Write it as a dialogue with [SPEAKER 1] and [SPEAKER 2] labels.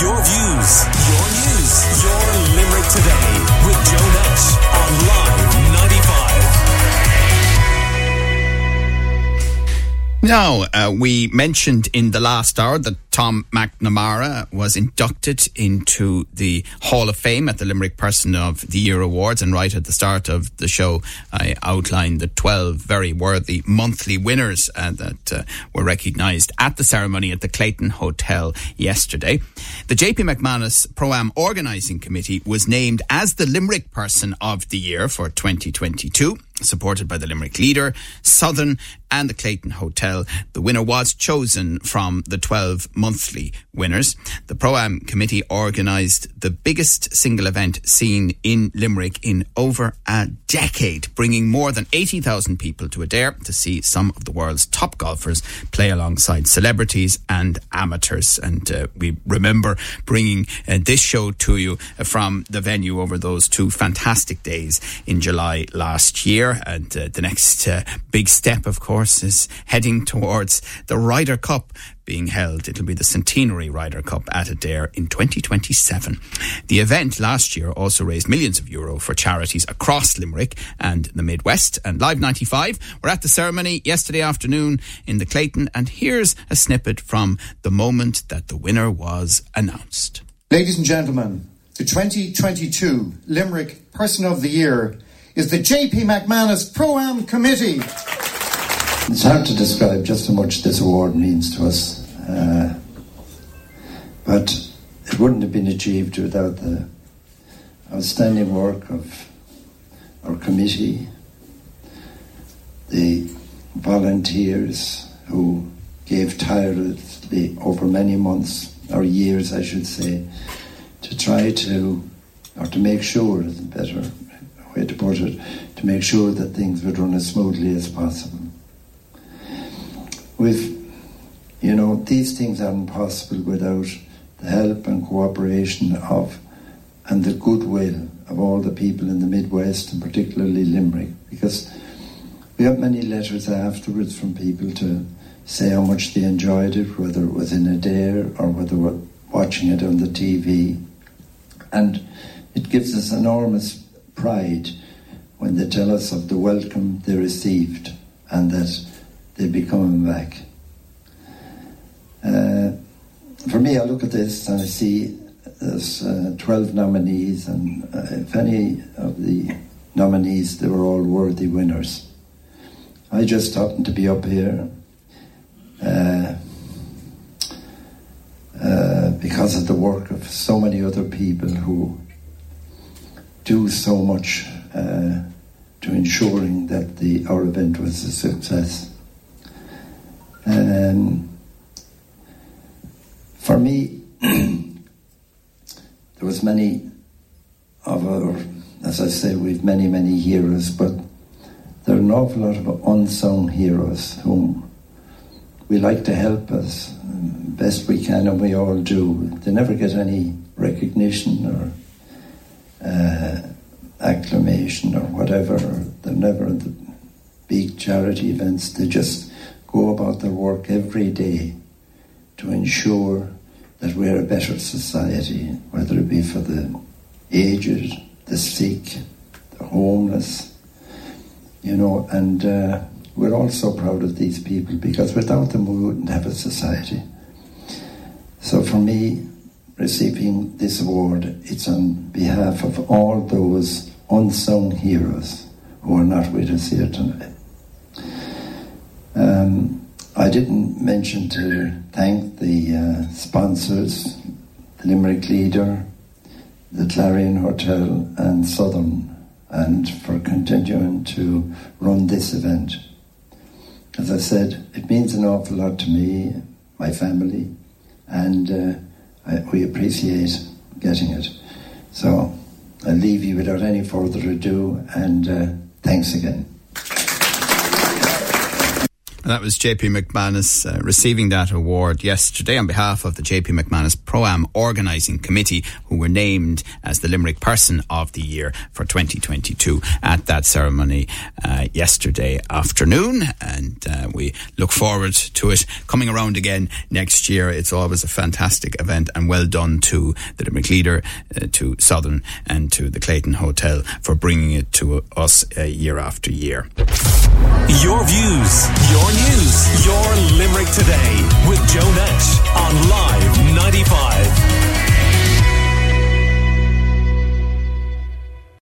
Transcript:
[SPEAKER 1] Your views,
[SPEAKER 2] Now, uh, we mentioned in the last hour that Tom McNamara was inducted into the Hall of Fame at the Limerick Person of the Year Awards. And right at the start of the show, I outlined the 12 very worthy monthly winners uh, that uh, were recognised at the ceremony at the Clayton Hotel yesterday. The JP McManus Pro Am Organising Committee was named as the Limerick Person of the Year for 2022 supported by the Limerick Leader, Southern, and the Clayton Hotel. The winner was chosen from the 12 monthly winners. The Pro Am committee organised the biggest single event seen in Limerick in over a decade, bringing more than 80,000 people to Adare to see some of the world's top golfers play alongside celebrities and amateurs. And uh, we remember bringing uh, this show to you from the venue over those two fantastic days in July last year. And uh, the next uh, big step, of course, is heading towards the Ryder Cup being held. It'll be the Centenary Ryder Cup at Adare in 2027. The event last year also raised millions of euro for charities across Limerick and the Midwest. And Live 95 were at the ceremony yesterday afternoon in the Clayton. And here's a snippet from the moment that the winner was announced.
[SPEAKER 3] Ladies and gentlemen, the 2022 Limerick Person of the Year is the JP McManus Pro Am Committee.
[SPEAKER 4] It's hard to describe just how much this award means to us, uh, but it wouldn't have been achieved without the outstanding work of our committee, the volunteers who gave tirelessly over many months, or years, I should say, to try to, or to make sure, better way to put it, to make sure that things would run as smoothly as possible. We've, you know, these things aren't possible without the help and cooperation of and the goodwill of all the people in the Midwest and particularly Limerick because we got many letters afterwards from people to say how much they enjoyed it, whether it was in Adare or whether we're watching it on the TV. And it gives us enormous pride when they tell us of the welcome they received and that they'll be coming back. Uh, for me, I look at this and I see there's uh, 12 nominees, and uh, if any of the nominees, they were all worthy winners. I just happened to be up here uh, uh, because of the work of so many other people who do so much uh, to ensuring that the our event was a success. Um, for me, there was many of our, as I say, we've many many heroes, but there are an awful lot of unsung heroes whom we like to help us best we can, and we all do. They never get any recognition or uh, acclamation or whatever. They're never the big charity events. They just go about their work every day to ensure that we're a better society, whether it be for the aged, the sick, the homeless, you know, and uh, we're all so proud of these people because without them we wouldn't have a society. So for me, receiving this award, it's on behalf of all those unsung heroes who are not with us here tonight. Um, I didn't mention to thank the uh, sponsors, the Limerick Leader, the Clarion Hotel, and Southern, and for continuing to run this event. As I said, it means an awful lot to me, my family, and uh, we appreciate getting it. So I'll leave you without any further ado, and uh, thanks again.
[SPEAKER 2] That was JP McManus uh, receiving that award yesterday on behalf of the JP McManus Pro Am Organising Committee, who were named as the Limerick Person of the Year for 2022 at that ceremony uh, yesterday afternoon. And uh, we look forward to it coming around again next year. It's always a fantastic event and well done to the Limerick leader, uh, to Southern, and to the Clayton Hotel for bringing it to us uh, year after year.
[SPEAKER 1] Your views,